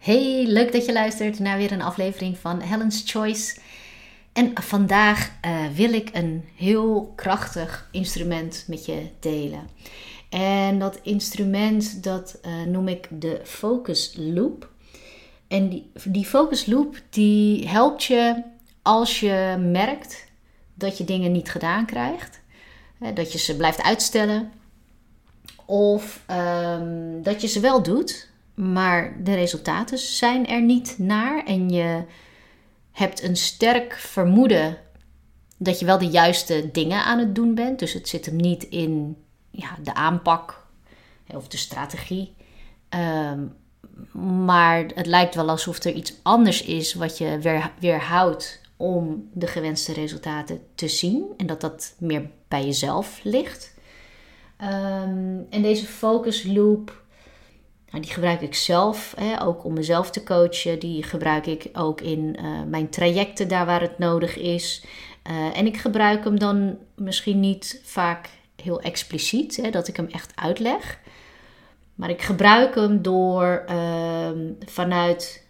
Hey, leuk dat je luistert naar weer een aflevering van Helen's Choice. En vandaag uh, wil ik een heel krachtig instrument met je delen. En dat instrument dat uh, noem ik de Focus Loop. En die, die Focus Loop die helpt je als je merkt dat je dingen niet gedaan krijgt. Dat je ze blijft uitstellen. Of um, dat je ze wel doet, maar de resultaten zijn er niet naar. En je hebt een sterk vermoeden dat je wel de juiste dingen aan het doen bent. Dus het zit hem niet in ja, de aanpak of de strategie. Um, maar het lijkt wel alsof er iets anders is wat je weer, weerhoudt om de gewenste resultaten te zien. En dat dat meer bij jezelf ligt. Um, en deze focus loop nou, die gebruik ik zelf, hè, ook om mezelf te coachen. Die gebruik ik ook in uh, mijn trajecten, daar waar het nodig is. Uh, en ik gebruik hem dan misschien niet vaak heel expliciet, hè, dat ik hem echt uitleg. Maar ik gebruik hem door uh, vanuit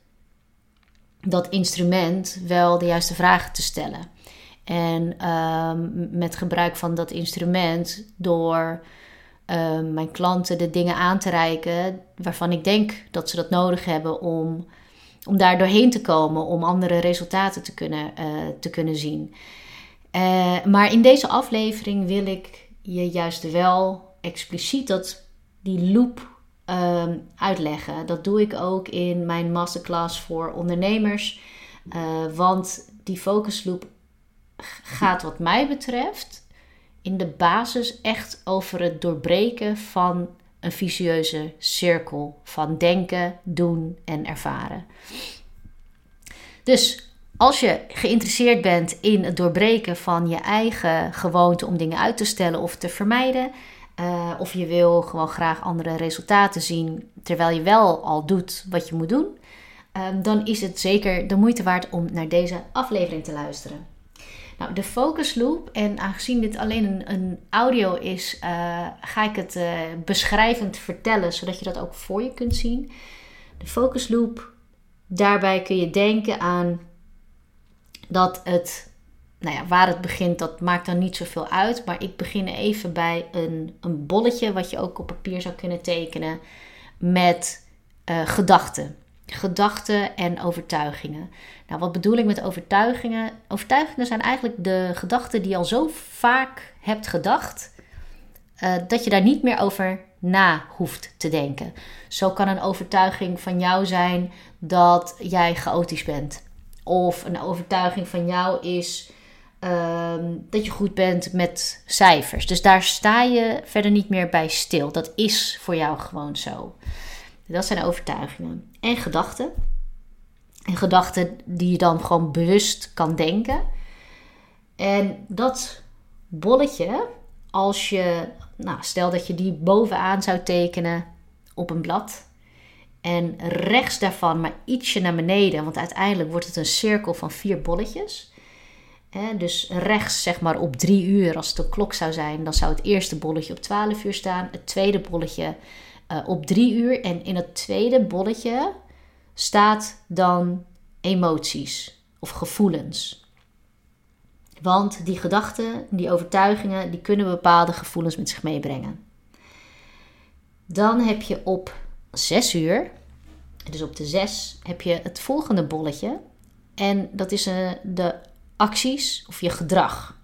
dat instrument wel de juiste vragen te stellen. En ehm, met gebruik van dat instrument door Ehm, mijn klanten de dingen aan te reiken waarvan ik denk dat ze dat nodig hebben om, om daar doorheen te komen, om andere resultaten te kunnen, uh, te kunnen zien. Uh, maar in deze aflevering wil ik je juist wel expliciet dat, die loop uh, uitleggen. Dat doe ik ook in mijn masterclass voor ondernemers. Uh, want die focus loop gaat wat mij betreft in de basis echt over het doorbreken van een vicieuze cirkel van denken, doen en ervaren. Dus als je geïnteresseerd bent in het doorbreken van je eigen gewoonte om dingen uit te stellen of te vermijden, uh, of je wil gewoon graag andere resultaten zien terwijl je wel al doet wat je moet doen, um, dan is het zeker de moeite waard om naar deze aflevering te luisteren. Nou, de focus loop, en aangezien dit alleen een, een audio is, uh, ga ik het uh, beschrijvend vertellen, zodat je dat ook voor je kunt zien. De focus loop, daarbij kun je denken aan dat het, nou ja, waar het begint, dat maakt dan niet zoveel uit. Maar ik begin even bij een, een bolletje, wat je ook op papier zou kunnen tekenen, met uh, gedachten gedachten en overtuigingen. Nou, wat bedoel ik met overtuigingen? Overtuigingen zijn eigenlijk de gedachten die je al zo vaak hebt gedacht, uh, dat je daar niet meer over na hoeft te denken. Zo kan een overtuiging van jou zijn dat jij chaotisch bent. Of een overtuiging van jou is uh, dat je goed bent met cijfers. Dus daar sta je verder niet meer bij stil. Dat is voor jou gewoon zo. Dat zijn overtuigingen. En gedachten. En gedachten die je dan gewoon bewust kan denken. En dat bolletje, als je, nou, stel dat je die bovenaan zou tekenen op een blad. En rechts daarvan maar ietsje naar beneden, want uiteindelijk wordt het een cirkel van vier bolletjes. dus rechts, zeg maar op drie uur, als het een klok zou zijn, dan zou het eerste bolletje op 12 uur staan. Het tweede bolletje uh, op drie uur. En in het tweede bolletje staat dan emoties of gevoelens. Want die gedachten, die overtuigingen, die kunnen bepaalde gevoelens met zich meebrengen. Dan heb je op 6 uur, dus op de 6, heb je het volgende bolletje. En dat is uh, de acties of je gedrag.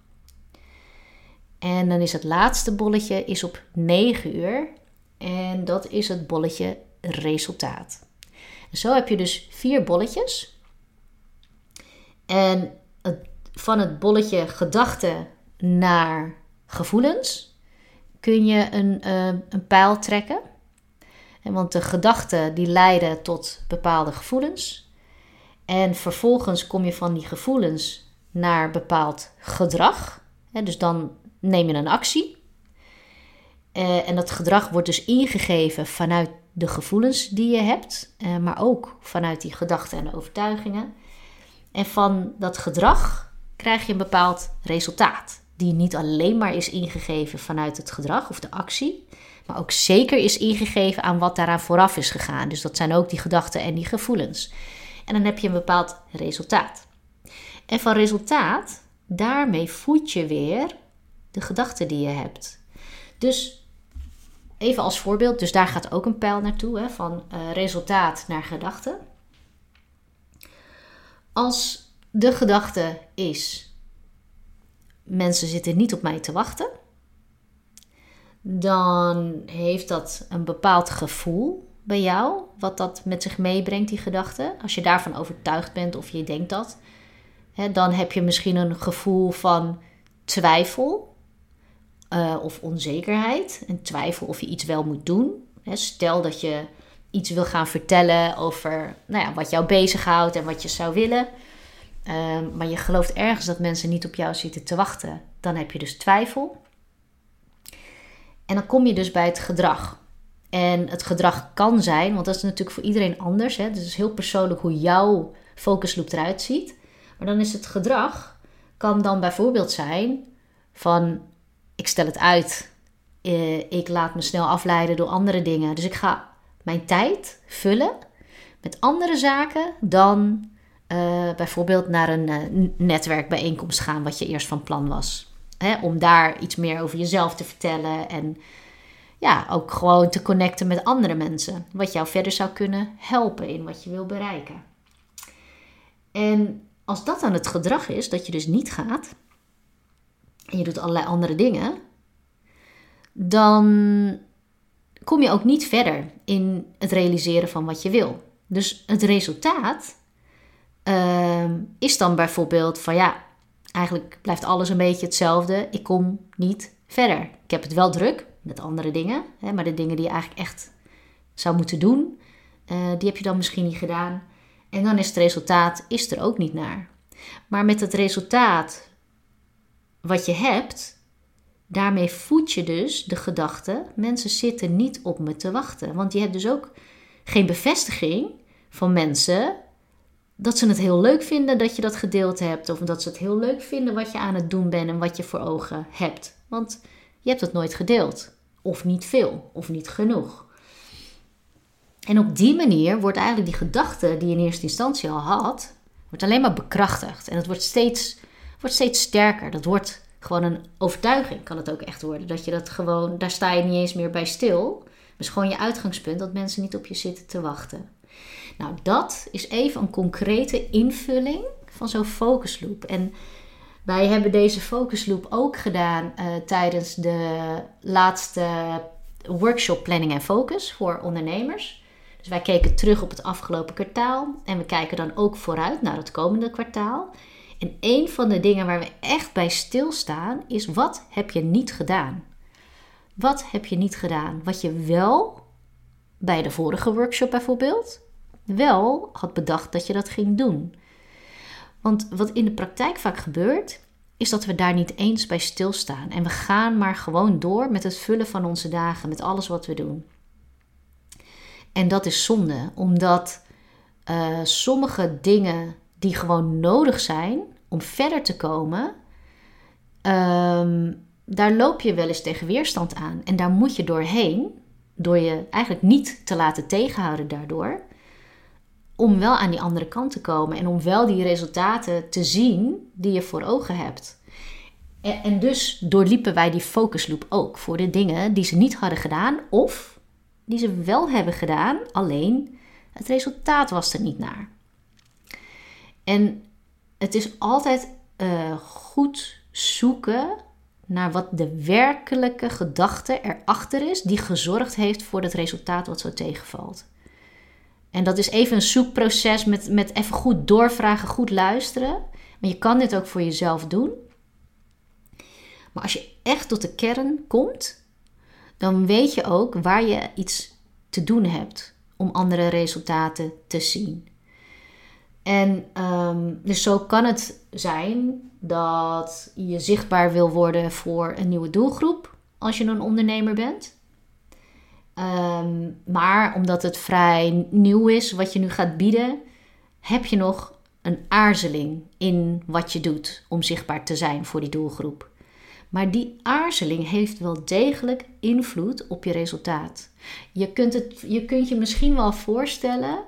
En dan is het laatste bolletje is op 9 uur. En dat is het bolletje resultaat. En zo heb je dus vier bolletjes. En van het bolletje gedachten naar gevoelens kun je een, uh, een pijl trekken. En want de gedachten die leiden tot bepaalde gevoelens. En vervolgens kom je van die gevoelens naar bepaald gedrag. dus dan neem je een actie. Uh, en dat gedrag wordt dus ingegeven vanuit de gevoelens die je hebt, uh, maar ook vanuit die gedachten en overtuigingen. En van dat gedrag krijg je een bepaald resultaat, die niet alleen maar is ingegeven vanuit het gedrag of de actie, maar ook zeker is ingegeven aan wat daaraan vooraf is gegaan. Dus dat zijn ook die gedachten en die gevoelens. En dan heb je een bepaald resultaat. En van resultaat, daarmee voed je weer de gedachten die je hebt. Dus even als voorbeeld, dus daar gaat ook een pijl naartoe, hè, van uh, resultaat naar gedachte. Als de gedachte is, mensen zitten niet op mij te wachten, dan heeft dat een bepaald gevoel bij jou, wat dat met zich meebrengt, die gedachte. Als je daarvan overtuigd bent of je denkt dat, hè, dan heb je misschien een gevoel van twijfel uh, of onzekerheid. En twijfel of je iets wel moet doen. Stel dat je iets wil gaan vertellen over nou ja, wat jou bezighoudt en wat je zou willen. Uh, maar je gelooft ergens dat mensen niet op jou zitten te wachten. Dan heb je dus twijfel. En dan kom je dus bij het gedrag. En het gedrag kan zijn, want dat is natuurlijk voor iedereen anders. Hè? Dus het is heel persoonlijk hoe jouw focusloop eruit ziet. Maar dan is het gedrag, kan dan bijvoorbeeld zijn van ik stel het uit. Eh, ik laat me snel afleiden door andere dingen. Dus ik ga mijn tijd vullen met andere zaken dan uh, bijvoorbeeld naar een uh, netwerkbijeenkomst gaan, wat je eerst van plan was. Hè, om daar iets meer over jezelf te vertellen en ja, ook gewoon te connecten met andere mensen. Wat jou verder zou kunnen helpen in wat je wil bereiken. En als dat dan het gedrag is, dat je dus niet gaat en je doet allerlei andere dingen, dan kom je ook niet verder in het realiseren van wat je wil. Dus het resultaat uh, is dan bijvoorbeeld van ja, eigenlijk blijft alles een beetje hetzelfde. Ik kom niet verder. Ik heb het wel druk met andere dingen, hè, maar de dingen die je eigenlijk echt zou moeten doen, uh, die heb je dan misschien niet gedaan. En dan is het resultaat is er ook niet naar. Maar met het resultaat wat je hebt, daarmee voed je dus de gedachte: mensen zitten niet op me te wachten. Want je hebt dus ook geen bevestiging van mensen dat ze het heel leuk vinden dat je dat gedeeld hebt. Of dat ze het heel leuk vinden wat je aan het doen bent en wat je voor ogen hebt. Want je hebt het nooit gedeeld. Of niet veel, of niet genoeg. En op die manier wordt eigenlijk die gedachte die je in eerste instantie al had, wordt alleen maar bekrachtigd. En het wordt steeds, wordt steeds sterker. Dat wordt gewoon een overtuiging, kan het ook echt worden. Dat je dat gewoon, daar sta je niet eens meer bij stil. Is gewoon je uitgangspunt dat mensen niet op je zitten te wachten. Nou, dat is even een concrete invulling van zo'n focusloop. En wij hebben deze focusloop ook gedaan uh, tijdens de laatste workshop Planning en Focus voor ondernemers. Dus wij keken terug op het afgelopen kwartaal en we kijken dan ook vooruit naar het komende kwartaal. En een van de dingen waar we echt bij stilstaan is: wat heb je niet gedaan? Wat heb je niet gedaan? Wat je wel bij de vorige workshop bijvoorbeeld wel had bedacht dat je dat ging doen. Want wat in de praktijk vaak gebeurt, is dat we daar niet eens bij stilstaan. En we gaan maar gewoon door met het vullen van onze dagen, met alles wat we doen. En dat is zonde, omdat uh, sommige dingen die gewoon nodig zijn om verder te komen, um, daar loop je wel eens tegen weerstand aan. En daar moet je doorheen, door je eigenlijk niet te laten tegenhouden daardoor om wel aan die andere kant te komen en om wel die resultaten te zien die je voor ogen hebt. En dus doorliepen wij die focusloop ook voor de dingen die ze niet hadden gedaan of die ze wel hebben gedaan, alleen het resultaat was er niet naar. En het is altijd uh, goed zoeken naar wat de werkelijke gedachte erachter is die gezorgd heeft voor het resultaat wat zo tegenvalt. En dat is even een zoekproces met, met even goed doorvragen, goed luisteren. Maar je kan dit ook voor jezelf doen. Maar als je echt tot de kern komt, dan weet je ook waar je iets te doen hebt om andere resultaten te zien. En um, dus zo kan het zijn dat je zichtbaar wil worden voor een nieuwe doelgroep als je een ondernemer bent. Ehm, maar omdat het vrij nieuw is wat je nu gaat bieden, heb je nog een aarzeling in wat je doet om zichtbaar te zijn voor die doelgroep. Maar die aarzeling heeft wel degelijk invloed op je resultaat. Je kunt, het, je kunt je misschien wel voorstellen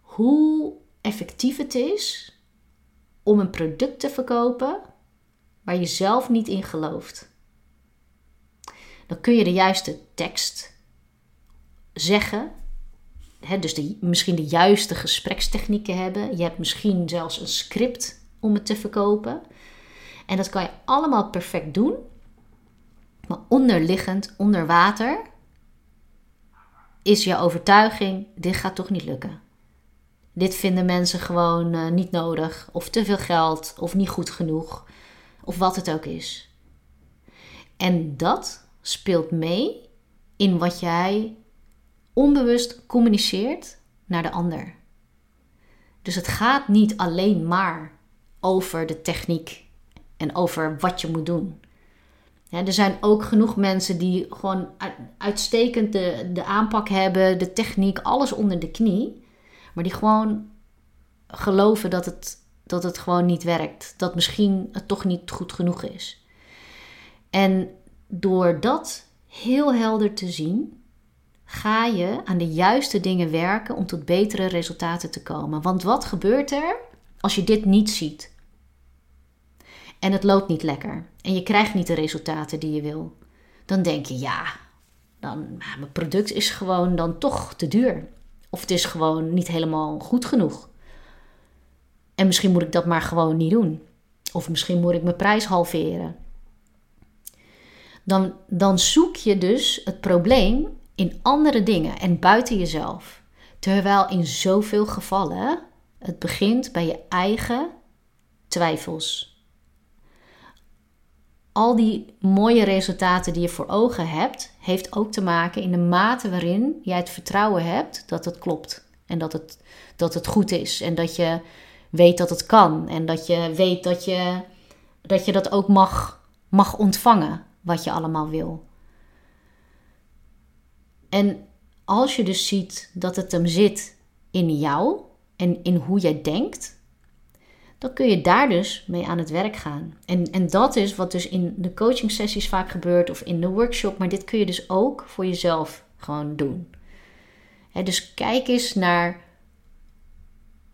hoe effectief het is om een product te verkopen waar je zelf niet in gelooft. Dan kun je de juiste tekst zeggen. dus de, misschien de juiste gesprekstechnieken hebben. Je hebt misschien zelfs een script om het te verkopen. En dat kan je allemaal perfect doen. Maar onderliggend, onder water, is je overtuiging: dit gaat toch niet lukken. Dit vinden mensen gewoon uh, niet nodig, of te veel geld, of niet goed genoeg, of wat het ook is. En dat speelt mee in wat jij onbewust communiceert naar de ander. Dus het gaat niet alleen maar over de techniek en over wat je moet doen. er zijn ook genoeg mensen die gewoon uitstekend de, de aanpak hebben, de techniek, alles onder de knie. Maar die gewoon geloven dat het, dat het gewoon niet werkt. Dat misschien het toch niet goed genoeg is. En door dat heel helder te zien, ga je aan de juiste dingen werken om tot betere resultaten te komen. Want wat gebeurt er als je dit niet ziet? En het loopt niet lekker. En je krijgt niet de resultaten die je wil. Dan denk je, ja, dan, mijn product is gewoon dan toch te duur. Of het is gewoon niet helemaal goed genoeg. En misschien moet ik dat maar gewoon niet doen. Of misschien moet ik mijn prijs halveren. Dan, dan zoek je dus het probleem in andere dingen en buiten jezelf. Terwijl in zoveel gevallen het begint bij je eigen twijfels. Al die mooie resultaten die je voor ogen hebt, heeft ook te maken in de mate waarin jij het vertrouwen hebt dat het klopt. En dat het, dat het goed is. En dat je weet dat het kan. En dat je weet dat je dat, je dat ook mag, mag ontvangen, wat je allemaal wil. En als je dus ziet dat het hem zit in jou en in hoe jij denkt, dan kun je daar dus mee aan het werk gaan. En, en dat is wat dus in de coaching sessies vaak gebeurt of in de workshop, maar dit kun je dus ook voor jezelf gewoon doen. dus kijk eens naar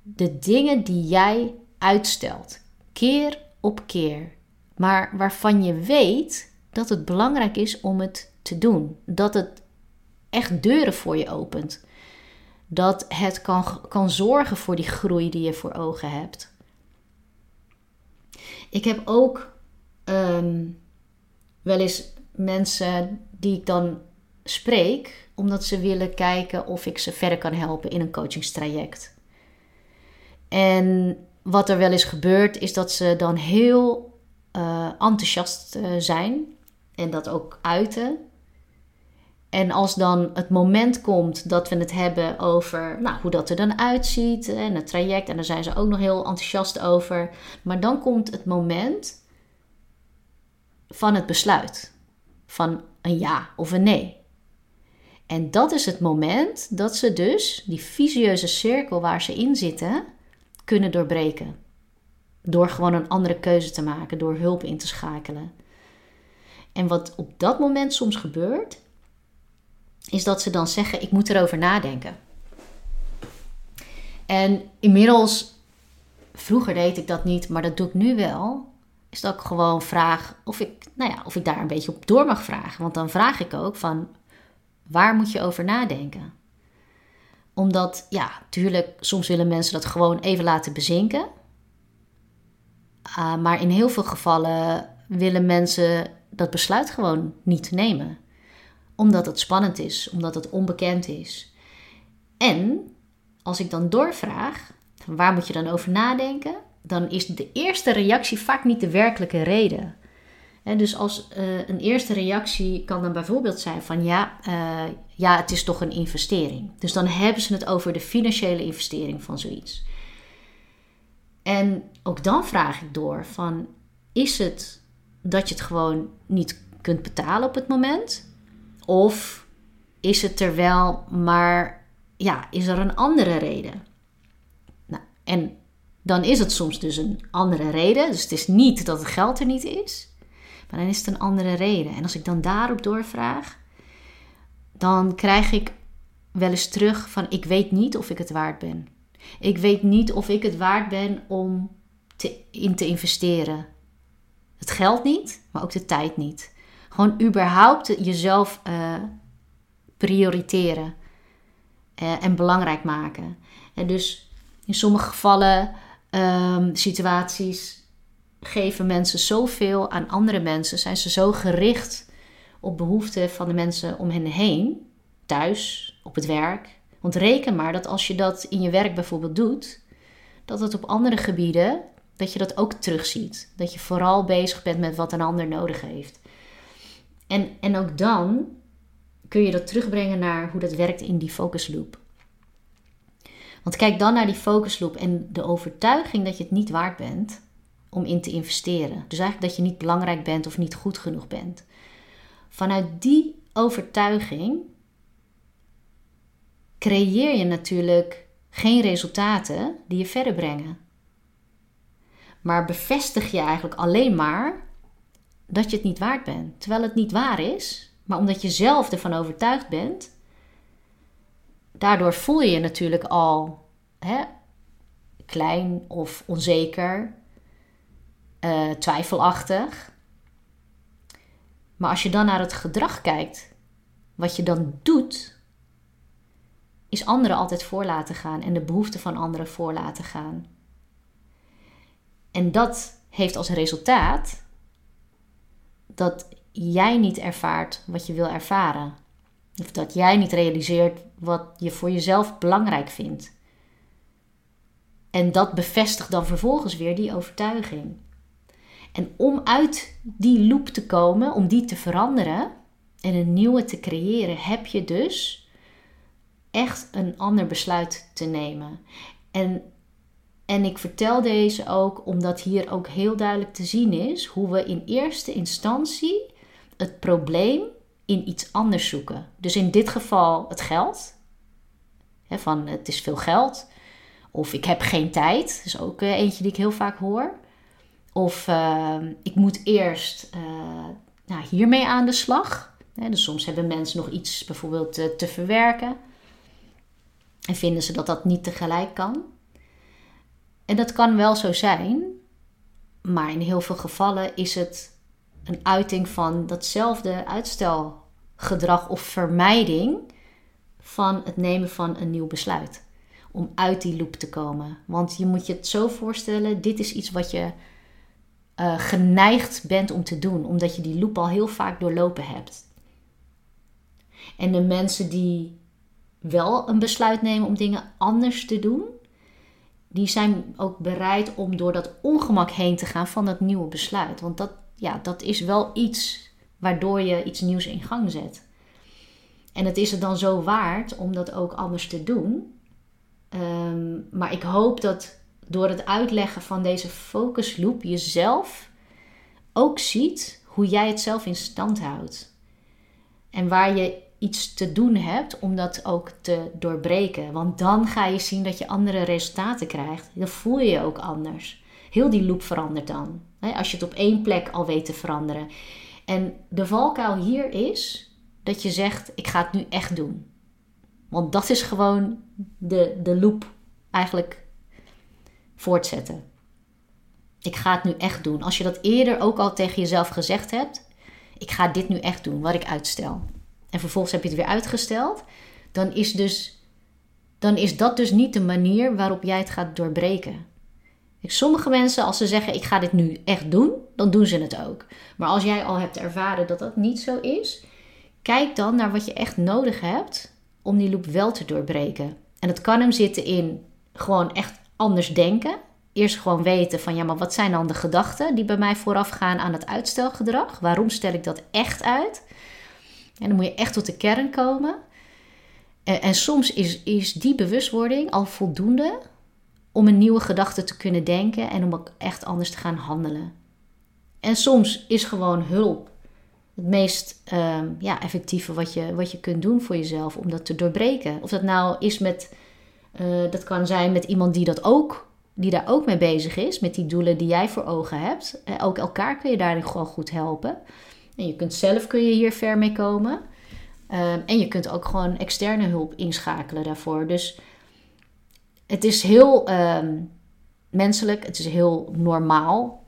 de dingen die jij uitstelt, keer op keer, maar waarvan je weet dat het belangrijk is om het te doen. Dat het echt deuren voor je opent. Dat het kan, kan zorgen voor die groei die je voor ogen hebt. Ik heb ook ehm, wel eens mensen die ik dan spreek, omdat ze willen kijken of ik ze verder kan helpen in een coachingstraject. En wat er wel eens gebeurt, is dat ze dan heel uh, enthousiast uh, zijn en dat ook uiten. En als dan het moment komt dat we het hebben over nou, hoe dat er dan uitziet en het traject, en daar zijn ze ook nog heel enthousiast over. Maar dan komt het moment van het besluit, van een ja of een nee. En dat is het moment dat ze dus die visieuze cirkel waar ze in zitten, kunnen doorbreken. Door gewoon een andere keuze te maken, door hulp in te schakelen. En wat op dat moment soms gebeurt, is dat ze dan zeggen: Ik moet erover nadenken. En inmiddels, vroeger deed ik dat niet, maar dat doe ik nu wel. Is dat ik gewoon vraag of ik, nou ja, of ik daar een beetje op door mag vragen. Want dan vraag ik ook van waar moet je over nadenken? Omdat, ja, tuurlijk, soms willen mensen dat gewoon even laten bezinken. Uh, maar in heel veel gevallen willen mensen dat besluit gewoon niet nemen omdat het spannend is, omdat het onbekend is. En als ik dan doorvraag, waar moet je dan over nadenken? Dan is de eerste reactie vaak niet de werkelijke reden. En dus als uh, een eerste reactie kan dan bijvoorbeeld zijn van ja, uh, ja, het is toch een investering. Dus dan hebben ze het over de financiële investering van zoiets. En ook dan vraag ik door van is het dat je het gewoon niet kunt betalen op het moment? Of is het er wel, maar ja, is er een andere reden? Nou, en dan is het soms dus een andere reden. Dus het is niet dat het geld er niet is. Maar dan is het een andere reden. En als ik dan daarop doorvraag, dan krijg ik wel eens terug van ik weet niet of ik het waard ben. Ik weet niet of ik het waard ben om te, in te investeren. Het geld niet, maar ook de tijd niet. Gewoon überhaupt jezelf uh, prioriteren uh, en belangrijk maken. En dus in sommige gevallen, um, situaties, geven mensen zoveel aan andere mensen. Zijn ze zo gericht op behoeften van de mensen om hen heen, thuis, op het werk. Want reken maar dat als je dat in je werk bijvoorbeeld doet, dat het op andere gebieden, dat je dat ook terugziet. Dat je vooral bezig bent met wat een ander nodig heeft. En, en ook dan kun je dat terugbrengen naar hoe dat werkt in die focus loop. Want kijk dan naar die focus loop en de overtuiging dat je het niet waard bent om in te investeren. Dus eigenlijk dat je niet belangrijk bent of niet goed genoeg bent. Vanuit die overtuiging creëer je natuurlijk geen resultaten die je verder brengen. Maar bevestig je eigenlijk alleen maar dat je het niet waard bent. Terwijl het niet waar is, maar omdat je zelf ervan overtuigd bent, daardoor voel je je natuurlijk al hè, klein of onzeker, uh, twijfelachtig. Maar als je dan naar het gedrag kijkt, wat je dan doet, is anderen altijd voor laten gaan en de behoeften van anderen voor laten gaan. En dat heeft als resultaat dat jij niet ervaart wat je wil ervaren. Of dat jij niet realiseert wat je voor jezelf belangrijk vindt. En dat bevestigt dan vervolgens weer die overtuiging. En om uit die loop te komen, om die te veranderen en een nieuwe te creëren, heb je dus echt een ander besluit te nemen. En, en ik vertel deze ook omdat hier ook heel duidelijk te zien is hoe we in eerste instantie het probleem in iets anders zoeken. Dus in dit geval het geld. van het is veel geld. Of ik heb geen tijd. Dat is ook eh, eentje die ik heel vaak hoor. Of uh, ik moet eerst uh, nou, hiermee aan de slag. dus soms hebben mensen nog iets bijvoorbeeld te, te verwerken. En vinden ze dat dat niet tegelijk kan. En dat kan wel zo zijn. Maar in heel veel gevallen is het een uiting van datzelfde uitstelgedrag of vermijding van het nemen van een nieuw besluit. Om uit die loop te komen. Want je moet je het zo voorstellen: dit is iets wat je uh, geneigd bent om te doen, omdat je die loop al heel vaak doorlopen hebt. En de mensen die wel een besluit nemen om dingen anders te doen, die zijn ook bereid om door dat ongemak heen te gaan van dat nieuwe besluit. Want dat, ja, dat is wel iets waardoor je iets nieuws in gang zet. En het is het dan zo waard om dat ook anders te doen. Um, maar ik hoop dat door het uitleggen van deze focus loop jezelf ook ziet hoe jij het zelf in stand houdt. En waar je iets te doen hebt om dat ook te doorbreken. Want dan ga je zien dat je andere resultaten krijgt. Dan voel je je ook anders. Heel die loop verandert dan. Als je het op één plek al weet te veranderen. En de valkuil hier is dat je zegt: Ik ga het nu echt doen. Want dat is gewoon de, de loop eigenlijk voortzetten. Ik ga het nu echt doen. Als je dat eerder ook al tegen jezelf gezegd hebt, ik ga dit nu echt doen, wat ik uitstel. En vervolgens heb je het weer uitgesteld, dan is, dus, dan is dat dus niet de manier waarop jij het gaat doorbreken. Sommige mensen, als ze zeggen ik ga dit nu echt doen, dan doen ze het ook. Maar als jij al hebt ervaren dat dat niet zo is, kijk dan naar wat je echt nodig hebt om die loop wel te doorbreken. En het kan hem zitten in gewoon echt anders denken. Eerst gewoon weten van ja, maar wat zijn dan de gedachten die bij mij vooraf gaan aan het uitstelgedrag? Waarom stel ik dat echt uit? En dan moet je echt tot de kern komen. En, en soms is, is die bewustwording al voldoende om een nieuwe gedachte te kunnen denken en om ook echt anders te gaan handelen. En soms is gewoon hulp het meest ehm, ja, effectieve wat je, wat je kunt doen voor jezelf om dat te doorbreken. Of dat nou is met uh, dat kan zijn met iemand die dat ook die daar ook mee bezig is, met die doelen die jij voor ogen hebt. Eh, ook elkaar kun je daarin gewoon goed helpen. En je kunt zelf kun je hier ver mee komen. Ehm, en je kunt ook gewoon externe hulp inschakelen daarvoor. Dus het is heel ehm, menselijk, het is heel normaal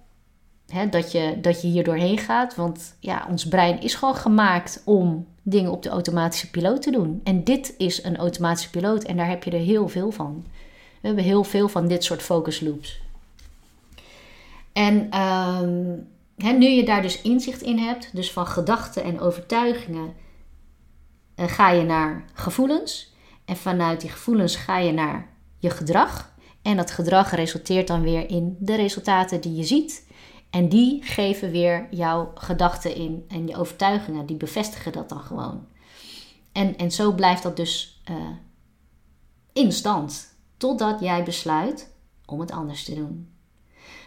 hè, dat, je, dat je hier doorheen gaat. Want ja, ons brein is gewoon gemaakt om dingen op de automatische piloot te doen. En dit is een automatische piloot en daar heb je er heel veel van. We hebben heel veel van dit soort focus loops. En ehm, nu je daar dus inzicht in hebt, dus van gedachten en overtuigingen, uh, ga je naar gevoelens. En vanuit die gevoelens ga je naar je gedrag. En dat gedrag resulteert dan weer in de resultaten die je ziet. En die geven weer jouw gedachten in en je overtuigingen, die bevestigen dat dan gewoon. En, en zo blijft dat dus uh, in stand, totdat jij besluit om het anders te doen.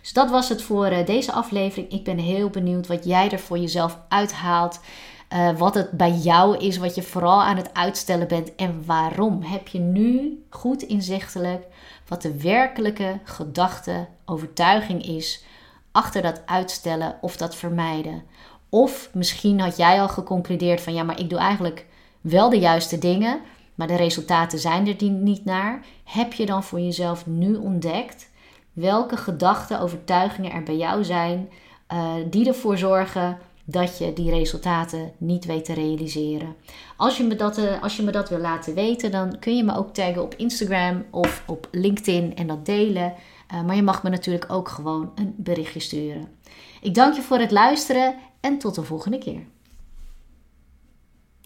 Dus dat was het voor uh, deze aflevering. Ik ben heel benieuwd wat jij er voor jezelf uithaalt. Uh, wat het bij jou is, wat je vooral aan het uitstellen bent en waarom. Heb je nu goed inzichtelijk wat de werkelijke gedachte, overtuiging is achter dat uitstellen of dat vermijden. Of misschien had jij al geconcludeerd van ja, maar ik doe eigenlijk wel de juiste dingen, maar de resultaten zijn er niet naar. Heb je dan voor jezelf nu ontdekt welke gedachten, overtuigingen er bij jou zijn uh, die ervoor zorgen dat je die resultaten niet weet te realiseren. Als je, me dat, uh, als je me dat wil laten weten, dan kun je me ook taggen op Instagram of op LinkedIn en dat delen. Uh, maar je mag me natuurlijk ook gewoon een berichtje sturen. Ik dank je voor het luisteren en tot de volgende keer.